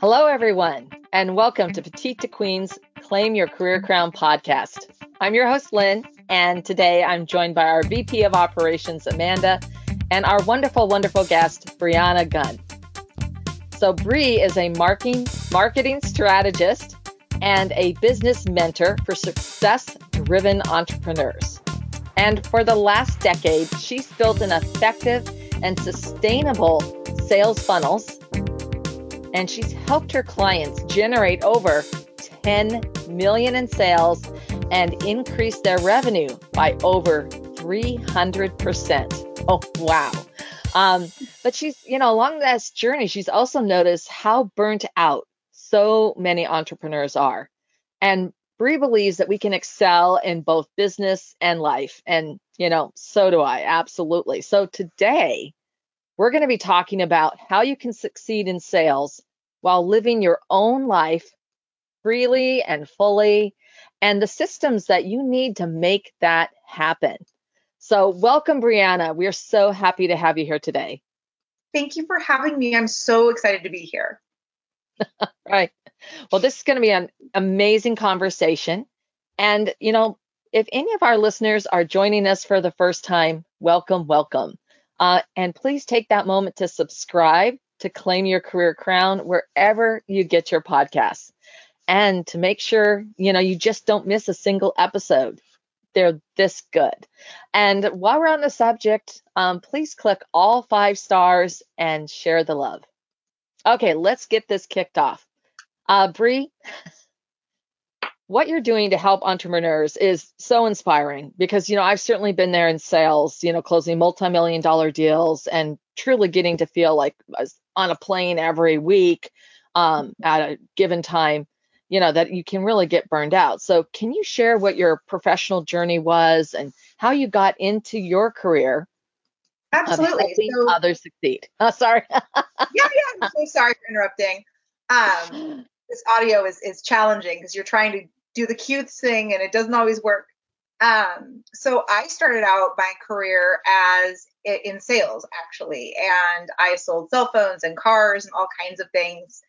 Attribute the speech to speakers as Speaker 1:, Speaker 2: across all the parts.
Speaker 1: Hello, everyone, and welcome to Petite to Queen's Claim Your Career Crown podcast. I'm your host, Lynn, and today I'm joined by our VP of Operations, Amanda, and our wonderful, wonderful guest, Brianna Gunn. So, Bree is a marketing, marketing strategist and a business mentor for success driven entrepreneurs. And for the last decade, she's built an effective and sustainable sales funnels. And she's helped her clients generate over 10 million in sales and increase their revenue by over 300%. Oh, wow. Um, but she's, you know, along this journey, she's also noticed how burnt out so many entrepreneurs are. And Bree believes that we can excel in both business and life. And, you know, so do I, absolutely. So today, we're going to be talking about how you can succeed in sales while living your own life freely and fully, and the systems that you need to make that happen. So, welcome, Brianna. We are so happy to have you here today.
Speaker 2: Thank you for having me. I'm so excited to be here.
Speaker 1: right. Well, this is going to be an amazing conversation. And, you know, if any of our listeners are joining us for the first time, welcome, welcome. Uh, and please take that moment to subscribe to claim your career crown wherever you get your podcasts and to make sure, you know, you just don't miss a single episode. They're this good. And while we're on the subject, um, please click all five stars and share the love. Okay, let's get this kicked off. Uh, Bree, what you're doing to help entrepreneurs is so inspiring because you know I've certainly been there in sales, you know, closing multi-million dollar deals and truly getting to feel like I was on a plane every week um, at a given time, you know, that you can really get burned out. So, can you share what your professional journey was and how you got into your career?
Speaker 2: Absolutely.
Speaker 1: So, others succeed. Oh, sorry.
Speaker 2: yeah, yeah. I'm so sorry for interrupting. Um, this audio is is challenging because you're trying to do the cute thing and it doesn't always work. Um, so I started out my career as in sales actually, and I sold cell phones and cars and all kinds of things,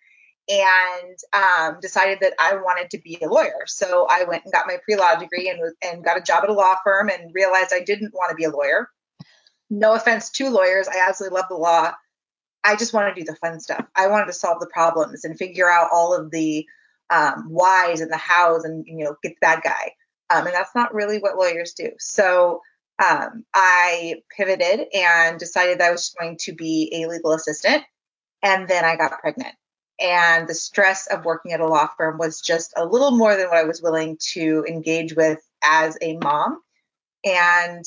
Speaker 2: and um, decided that I wanted to be a lawyer. So I went and got my pre law degree and and got a job at a law firm and realized I didn't want to be a lawyer. No offense to lawyers, I absolutely love the law. I just want to do the fun stuff. I wanted to solve the problems and figure out all of the um, whys and the hows and you know get the bad guy. Um, and that's not really what lawyers do. So um, i pivoted and decided that i was going to be a legal assistant and then i got pregnant. And the stress of working at a law firm was just a little more than what i was willing to engage with as a mom and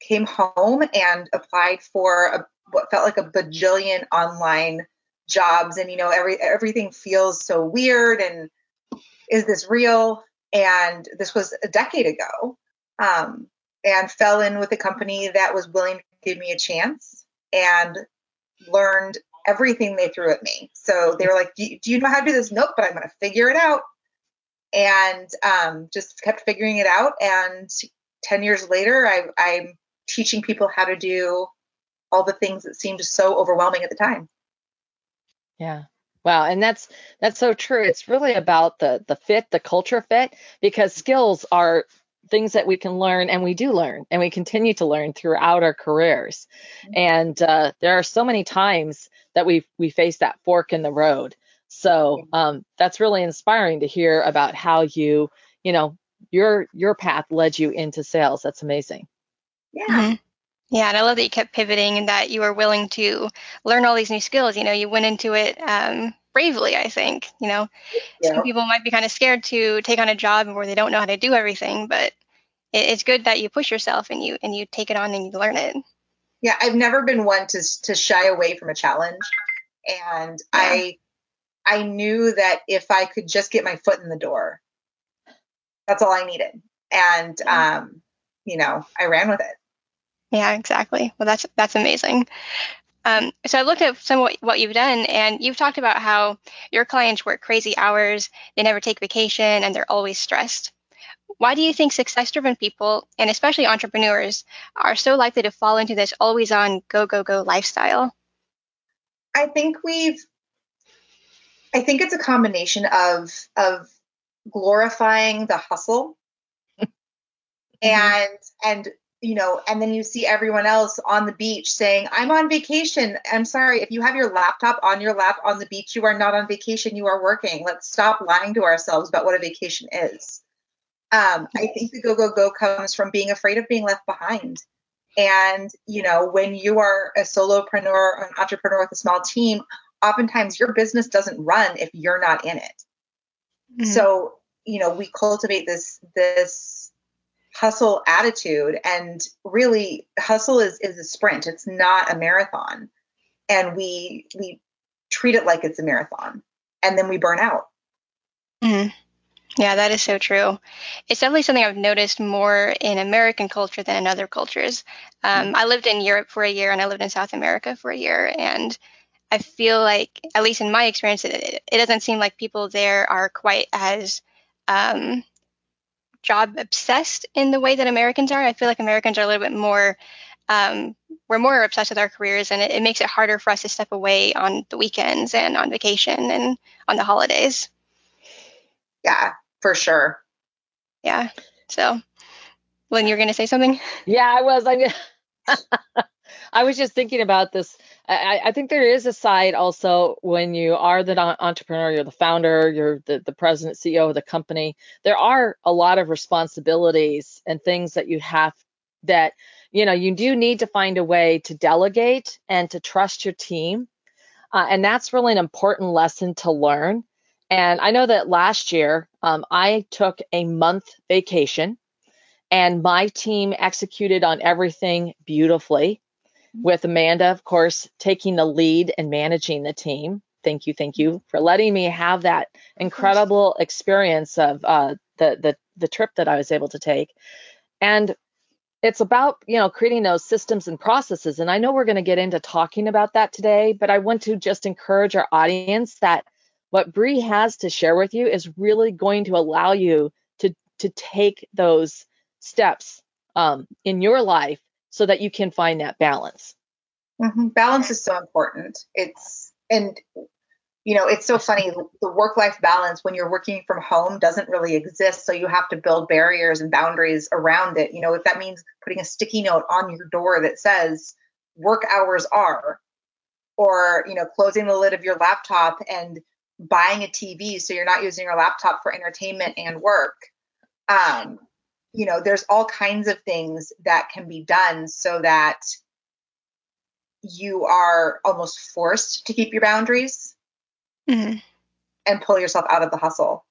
Speaker 2: came home and applied for a, what felt like a bajillion online jobs. And you know every everything feels so weird and is this real? And this was a decade ago. Um, and fell in with a company that was willing to give me a chance and learned everything they threw at me. So they were like, Do you, know how to do this? Nope, but I'm going to figure it out. And um, just kept figuring it out. And 10 years later, I, I'm teaching people how to do all the things that seemed so overwhelming at the time.
Speaker 1: Yeah. Wow, and that's that's so true. It's really about the the fit, the culture fit, because skills are things that we can learn and we do learn and we continue to learn throughout our careers. Mm-hmm. And uh, there are so many times that we we face that fork in the road. So um, that's really inspiring to hear about how you, you know, your your path led you into sales. That's amazing.
Speaker 2: Yeah. Mm-hmm.
Speaker 3: Yeah, and I love that you kept pivoting and that you were willing to learn all these new skills. You know, you went into it um, bravely, I think. You know, yeah. some people might be kind of scared to take on a job where they don't know how to do everything, but it, it's good that you push yourself and you and you take it on and you learn it.
Speaker 2: Yeah, I've never been one to to shy away from a challenge, and yeah. I I knew that if I could just get my foot in the door, that's all I needed, and um, you know, I ran with it.
Speaker 3: Yeah, exactly. Well, that's that's amazing. Um, so I looked at some of what you've done, and you've talked about how your clients work crazy hours, they never take vacation, and they're always stressed. Why do you think success-driven people, and especially entrepreneurs, are so likely to fall into this always-on, go go go lifestyle?
Speaker 2: I think we've I think it's a combination of of glorifying the hustle and and you know and then you see everyone else on the beach saying i'm on vacation. I'm sorry if you have your laptop on your lap on the beach you are not on vacation. You are working. Let's stop lying to ourselves about what a vacation is. Um, i think the go go go comes from being afraid of being left behind. And you know when you are a solopreneur an entrepreneur with a small team oftentimes your business doesn't run if you're not in it. Mm-hmm. so you know we cultivate this this hustle attitude and really hustle is is a sprint. It's not a marathon. And we we treat it like it's a marathon and then we burn out.
Speaker 3: Mm-hmm. yeah that is so true. It's definitely something i've noticed more in american culture than in other cultures. Um, mm-hmm. i lived in europe for a year and i lived in south america for a year and i feel like at least in my experience it, it doesn't seem like people there are quite as um, job obsessed in the way that Americans are. I feel like Americans are a little bit more, um, we're more obsessed with our careers, and it, it, makes it harder for us to step away on the weekends and on vacation and on the holidays.
Speaker 2: Yeah, for sure.
Speaker 3: Yeah. So, Lynn, you're going to say something?
Speaker 1: Yeah, I was. I, I was just thinking about this I, I, think there is a side also when you are the entrepreneur, you're the founder, you're the, the president, CEO of the company. There are a lot of responsibilities and things that you have that, you know, you do need to find a way to delegate and to trust your team. Uh, and that's really an important lesson to learn. And I know that last year um, I took a month vacation and my team executed on everything beautifully with Amanda, of course, taking the lead and managing the team. Thank you, thank you for letting me have that incredible experience of uh, the the the trip that I was able to take. And it's about you know creating those systems and processes. And I know we're going to get into talking about that today, but I want to just encourage our audience that what Bree has to share with you is really going to allow you to to take those steps um, in your life so that you can find that balance.
Speaker 2: Mm-hmm. Balance is so important. It's, and, you know, it's so funny. The work life balance when you're working from home doesn't really exist. So you have to build barriers and boundaries around it. You know, if that means putting a sticky note on your door that says work hours are, or, you know, closing the lid of your laptop and buying a TV so you're not using your laptop for entertainment and work. Um, you know there's all kinds of things that can be done so that you are almost forced to keep your boundaries mm-hmm. and pull yourself out of the hustle.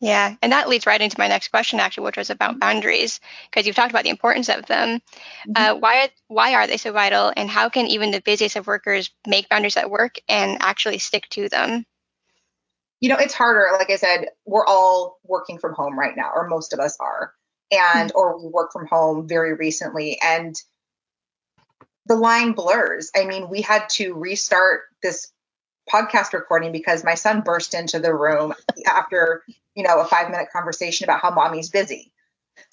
Speaker 3: Yeah and that leads right into my next question actually which was about boundaries because you've talked about the importance of them. Mm-hmm. uh, why why are they so vital and how can even the busiest of workers make boundaries at work and actually stick to them?
Speaker 2: You know it's harder like i said we're all working from home right now or most of us are and mm-hmm. or we work from home very recently and the line blurs. I mean, we had to restart this podcast recording because my son burst into the room after, you know, a 5-minute conversation about how mommy's busy.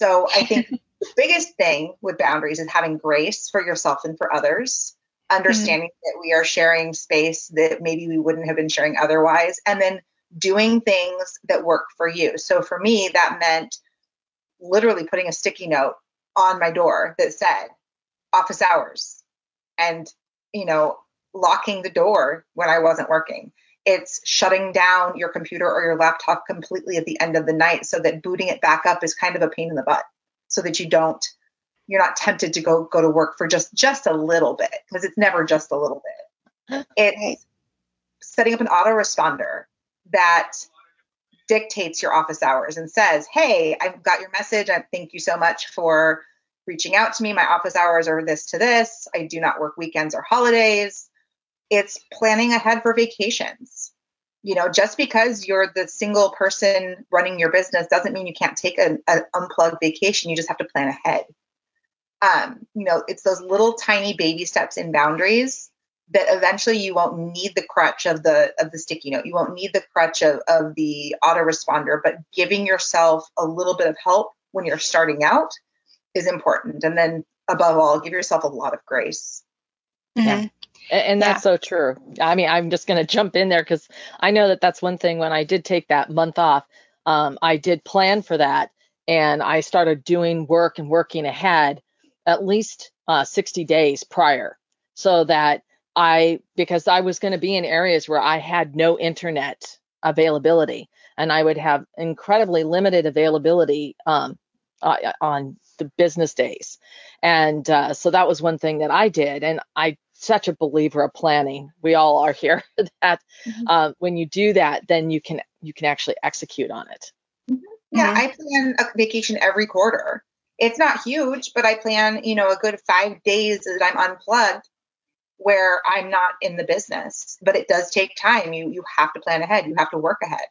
Speaker 2: So, I think the biggest thing with boundaries is having grace for yourself and for others, understanding mm-hmm. that we are sharing space that maybe we wouldn't have been sharing otherwise, and then doing things that work for you. So, for me, that meant literally putting a sticky note on my door that said office hours and, you know, locking the door when I wasn't working. It's shutting down your computer or your laptop completely at the end of the night so that booting it back up is kind of a pain in the butt so that you don't you're not tempted to go go to work for just just a little bit because it's never just a little bit. It's setting up an autoresponder that dictates your office hours and says, Hey, I've got your message. I thank you so much for reaching out to me. My office hours are this to this. I do not work weekends or holidays. It's planning ahead for vacations. You know, just because you're the single person running your business doesn't mean you can't take an, unplugged vacation. You just have to plan ahead. Um, you know, it's those little tiny baby steps in boundaries that eventually you won't need the crutch of the of the sticky note you won't need the crutch of, of the autoresponder but giving yourself a little bit of help when you're starting out is important and then above all give yourself a lot of grace
Speaker 3: mm-hmm. yeah
Speaker 1: And, that's yeah. so true. I mean, I'm just going to jump in there because I know that that's one thing when I did take that month off, um, I did plan for that and I started doing work and working ahead at least uh, 60 days prior so that I, because I was going to be in areas where I had no internet availability and I would have incredibly limited availability um, uh, on the business days. And uh, so that was one thing that I did. And I such a believer of planning. We all are here. that mm-hmm. uh, when you do that, then you can you can actually execute on it.
Speaker 2: Mm-hmm. Yeah, mm-hmm. I plan a vacation every quarter. It's not huge, but I plan, you know, a good five days that I'm unplugged where I'm not in the business. But it does take time. You you have to plan ahead. You have to work ahead.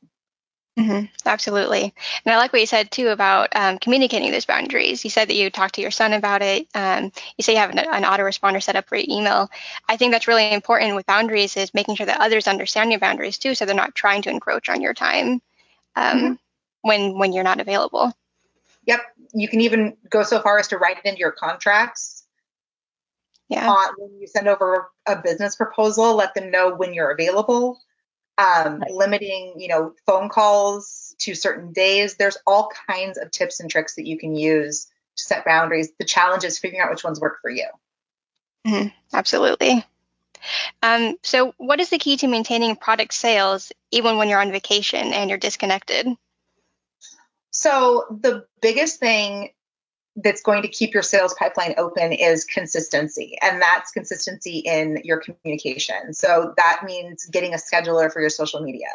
Speaker 3: Mm-hmm, absolutely. And I like what you said too about um, communicating those boundaries. You said that you talked to your son about it. Um, you say you have an, an autoresponder set up for your email. I think that's really important with boundaries is making sure that others understand your boundaries too, so they're not trying to encroach on your time um, mm-hmm. when when you're not available.
Speaker 2: Yep. You can even go so far as to write it into your contracts.
Speaker 3: Yeah.
Speaker 2: When you send over a business proposal, let them know when you're available um, right. limiting, you know, phone calls to certain days. There's all kinds of tips and tricks that you can use to set boundaries. The challenge is figuring out which ones work for you.
Speaker 3: Mm-hmm. Absolutely. Um, so, what is the key to maintaining product sales even when you're on vacation and you're disconnected?
Speaker 2: So, the biggest thing that's going to keep your sales pipeline open is consistency and that's consistency in your communication. So that means getting a scheduler for your social media.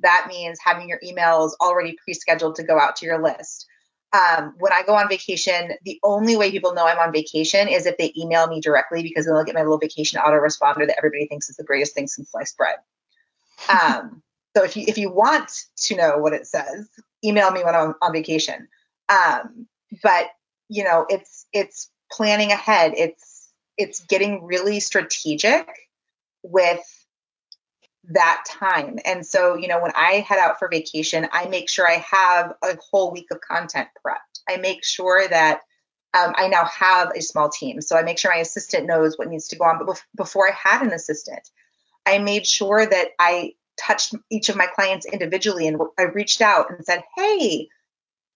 Speaker 2: That means having your emails already pre-scheduled to go out to your list. Um, when i go on vacation the only way people know i'm on vacation is if they email me directly because then they'll get my little vacation autoresponder that everybody thinks is the greatest thing since sliced bread. Um, so if you if you want to know what it says email me when i'm on vacation. Um, but you know it's it's planning ahead. It's it's getting really strategic with that time. And so you know when i head out for vacation i make sure i have a whole week of content prepped. I make sure that um, i now have a small team. So i make sure my assistant knows what needs to go on. But before i had an assistant i made sure that i touched each of my clients individually and i reached out and said hey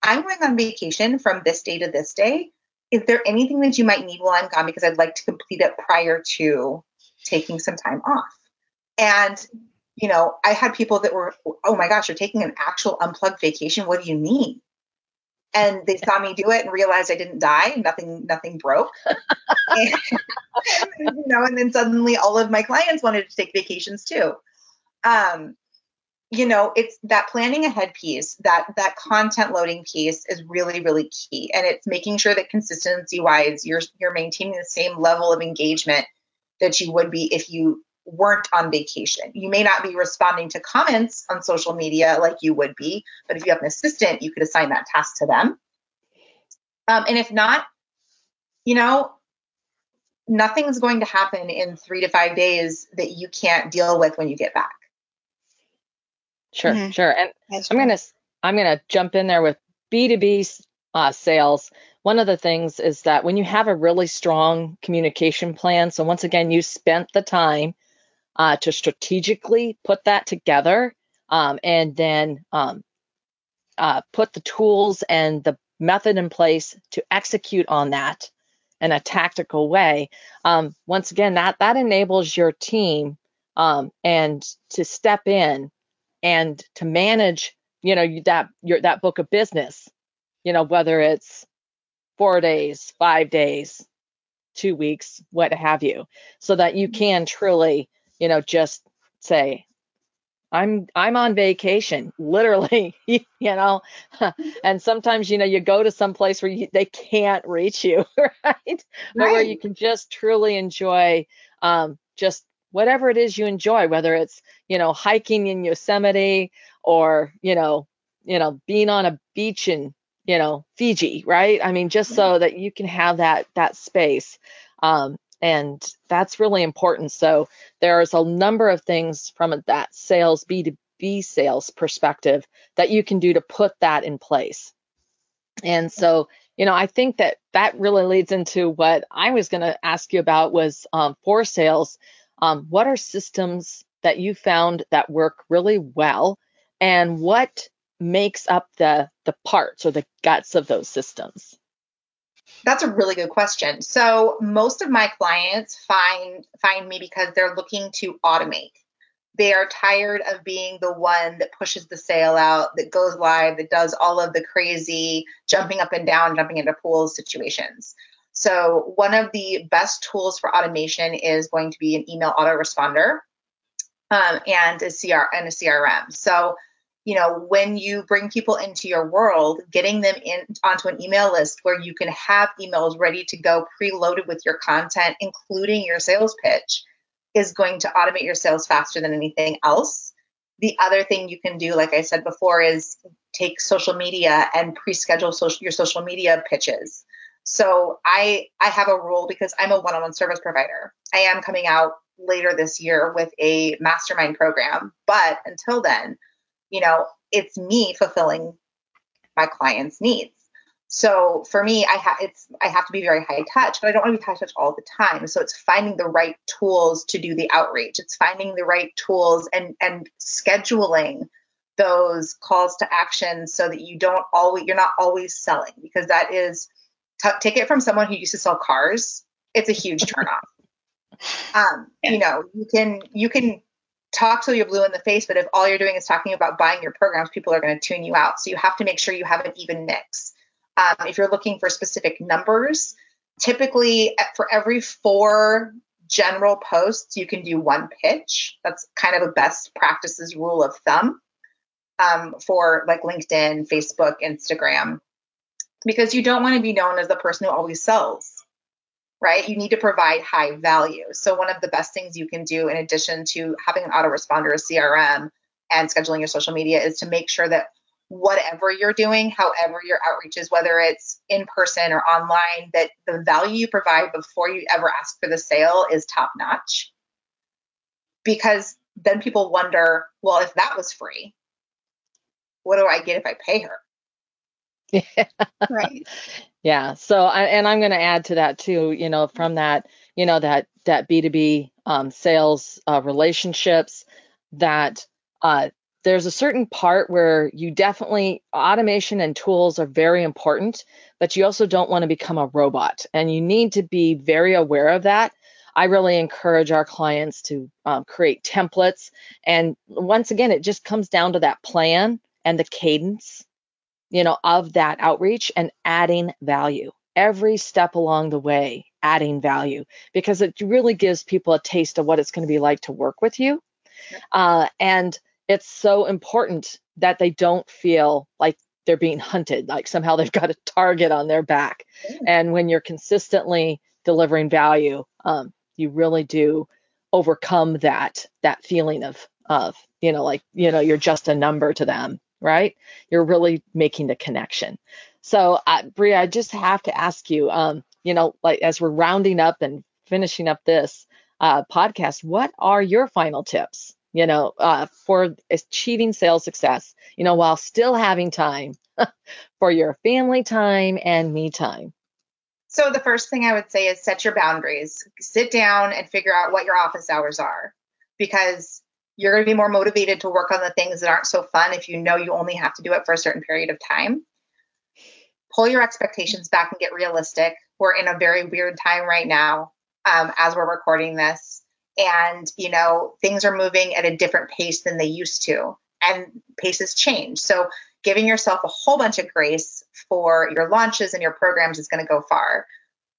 Speaker 2: I'm going on vacation from this day to this day. Is there anything that you might need while I'm gone? Because I'd like to complete it prior to taking some time off. And, you know, I had people that were, oh my gosh, you're taking an actual unplugged vacation. What do you need? And they saw me do it and realized I didn't die. Nothing, nothing broke. and, you know, and then suddenly all of my clients wanted to take vacations too. Um, you know it's that planning ahead piece that that content loading piece is really really key. And it's making sure that consistency wise you're you're maintaining the same level of engagement that you would be if you weren't on vacation. You may not be responding to comments on social media like you would be but if you have an assistant you could assign that task to them. Um, and if not you know nothing's going to happen in three to five days that you can't deal with when you get back
Speaker 1: Sure, mm-hmm. sure. And That's I'm gonna I'm gonna jump in there with B2B uh, sales. One of the things is that when you have a really strong communication plan, so once again, you spent the time uh, to strategically put that together um, and then um, uh, put the tools and the method in place to execute on that in a tactical way. Um, once again, that that enables your team um, and to step in and to manage you know that your that book of business you know whether it's four days five days two weeks what have you so that you can truly you know just say i'm i'm on vacation literally you know? And sometimes you know you go to some place where you, they can't reach you right? right but where you can just truly enjoy um, just whatever it is you enjoy, whether it's, you know, hiking in Yosemite or, you know, you know, being on a beach in, you know, Fiji, right? I mean, just so that you can have that that space. Um, and that's really important. So there's a number of things from that sales B2B sales perspective that you can do to put that in place. And so, you know, I think that that really leads into what I was going to ask you about was um, for sales um, what are systems that you found that work really well, and what makes up the the parts or the guts of those systems?
Speaker 2: That's a really good question. So most of my clients find find me because they're looking to automate. They are tired of being the one that pushes the sale out, that goes live, that does all of the crazy jumping up and down, jumping into pools situations. So one of the best tools for automation is going to be an email autoresponder um, and a CR and a CRM. So you know, when you bring people into your world, getting them in onto an email list where you can have emails ready to go preloaded with your content, including your sales pitch, is going to automate your sales faster than anything else. The other thing you can do, like I said before, is take social media and pre-schedule social, your social media pitches. So I I have a rule because I'm a one-on-one service provider. I am coming out later this year with a mastermind program, but until then, you know, it's me fulfilling my client's needs. So for me, I have it's I have to be very high touch, but I don't want to be high touch all the time. So it's finding the right tools to do the outreach. It's finding the right tools and and scheduling those calls to action so that you don't always you're not always selling because that is t- take it from someone who used to sell cars. It's a huge turnoff. um, you know, you can you can talk till you're blue in the face, but if all you're doing is talking about buying your programs, people are going to tune you out. So you have to make sure you have an even mix. Um, if you're looking for specific numbers, typically for every four general posts, you can do one pitch. That's kind of a best practices rule of thumb um, for like LinkedIn, Facebook, Instagram, because you don't want to be known as the person who always sells right? You need to provide high value. So, one of the best things you can do, in addition to having an autoresponder, a CRM, and scheduling your social media, is to make sure that whatever you're doing, however your outreach is, whether it's in person or online, that the value you provide before you ever ask for the sale is top notch. Because then people wonder, well, if that was free, what do I get if I pay her?
Speaker 1: Yeah. Right. Yeah. So, I, and I'm going to add to that too. You know, from that, you know, that that B2B um, sales uh, relationships, that uh, there's a certain part where you definitely automation and tools are very important, but you also don't want to become a robot, and you need to be very aware of that. I really encourage our clients to um, create templates, and once again, it just comes down to that plan and the cadence you know, of that outreach and adding value every step along the way, adding value because it really gives people a taste of what it's going to be like to work with you. Uh, and it's so important that they don't feel like they're being hunted, like somehow they've got a target on their back. And when you're consistently delivering value, um, you really do overcome that that feeling of of you know like you know you're just a number to them right? You're really making the connection. So, uh, Bria, I just have to ask you, um, you know, like as we're rounding up and finishing up this uh, podcast, what are your final tips, you know, uh, for achieving sales success, you know, while still having time for your family time and me time?
Speaker 2: So, the first thing I would say is set your boundaries. Sit down and figure out what your office hours are because you're going to be more motivated to work on the things that aren't so fun if you know you only have to do it for a certain period of time. Pull your expectations back and get realistic. We're in a very weird time right now um, as we're recording this. And, you know, things are moving at a different pace than they used to, and paces change. So, giving yourself a whole bunch of grace for your launches and your programs is going to go far.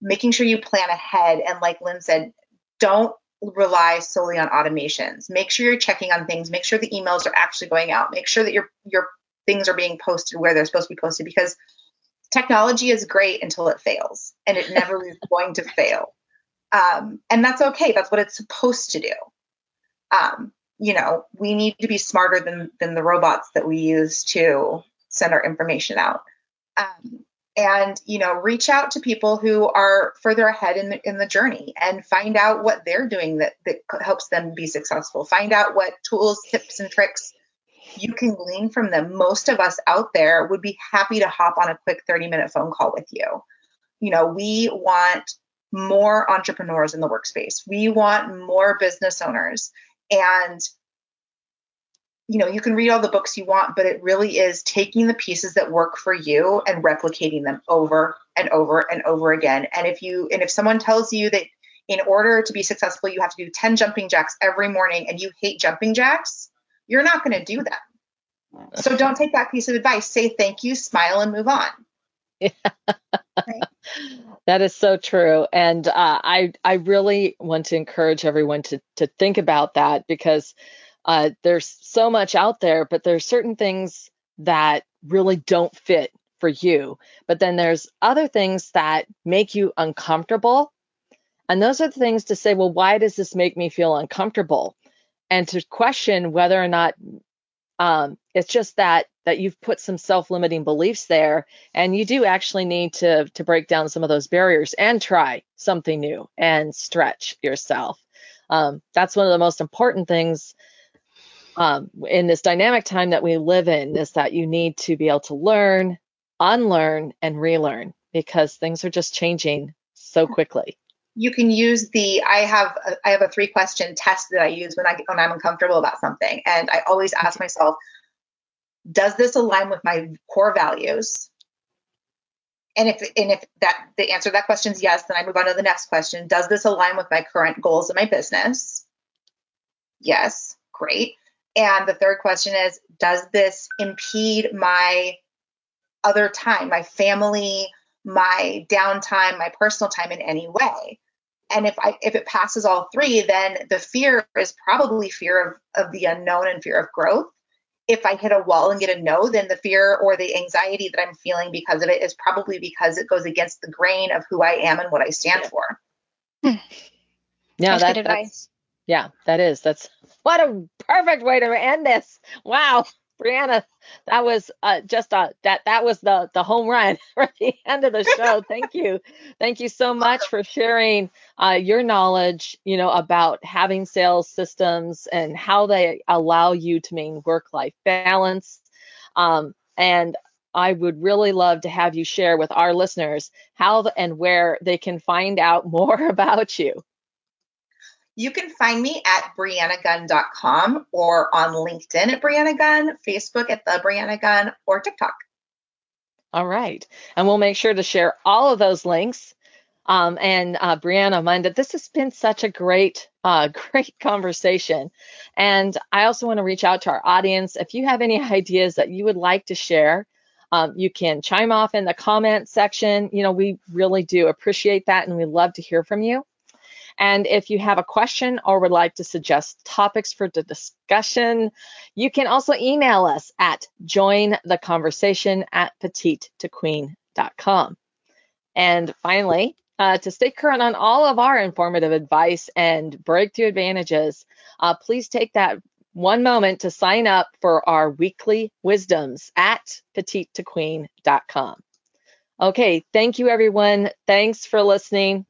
Speaker 2: Making sure you plan ahead. And, like Lynn said, don't rely solely on automations. Make sure you're checking on things. Make sure the emails are actually going out. Make sure that your your things are being posted where they're supposed to be posted because technology is great until it fails, and it never is going to fail. Um, and that's okay. That's what it's supposed to do. Um, you know, we need to be smarter than than the robots that we use to send our information out. Um, and you know reach out to people who are further ahead in the, in the journey and find out what they're doing that, that helps them be successful find out what tools tips and tricks you can glean from them most of us out there would be happy to hop on a quick 30 minute phone call with you you know we want more entrepreneurs in the workspace. We want more business owners. And you know, you can read all the books you want, but it really is taking the pieces that work for you and replicating them over and over and over again. And if you and if someone tells you that in order to be successful, you have to do 10 jumping jacks every morning and you hate jumping jacks, you're not going to do that. So don't take that piece of advice. Say thank you, smile, and move on. Yeah.
Speaker 1: right. That is so true, and uh, I I really want to encourage everyone to to think about that because uh, there's so much out there, but there's certain things that really don't fit for you. But then there's other things that make you uncomfortable. And those are the things to say, well, why does this make me feel uncomfortable? And to question whether or not um, it's just that that you've put some self-limiting beliefs there, and you do actually need to to break down some of those barriers and try something new and stretch yourself. Um, that's one of the most important things um, in this dynamic time that we live in is that you need to be able to learn, unlearn, and relearn because things are just changing so quickly.
Speaker 2: You can use the I have a, I have a three question test that I use when I when I'm uncomfortable about something, and I always ask myself, does this align with my core values? And if and if that the answer to that question is yes, then I move on to the next question. Does this align with my current goals of my business? Yes, great. And the third question is Does this impede my other time, my family, my downtime, my personal time in any way? And if I if it passes all three, then the fear is probably fear of, of the unknown and fear of growth. If I hit a wall and get a no, then the fear or the anxiety that I'm feeling because of it is probably because it goes against the grain of who I am and what I stand for.
Speaker 1: Hmm. Yeah, that's, that, that's yeah, that is. That's what a perfect way to end this. Wow. Brianna, that was uh, just a that that was the the home run for the end of the show. Thank you, thank you so much for sharing uh, your knowledge. You know about having sales systems and how they allow you to maintain work life balance. Um, and I would really love to have you share with our listeners how and where they can find out more about you.
Speaker 2: You can find me at briannagunn.com or on LinkedIn at Brianna Gunn, Facebook at The Brianna Gunn, or TikTok.
Speaker 1: All right. And we'll make sure to share all of those links. Um, and uh, Brianna, Amanda, this has been such a great, uh, great conversation. And I also want to reach out to our audience. If you have any ideas that you would like to share, um, you can chime off in the comment section. You know, we really do appreciate that and we love to hear from you. And if you have a question or would like to suggest topics for the discussion, you can also email us at jointheconversation at petite2queen.com. And finally, uh, to stay current on all of our informative advice and breakthrough advantages, uh, please take that one moment to sign up for our weekly wisdoms at petite2queen.com. Okay, thank you, everyone. Thanks for listening.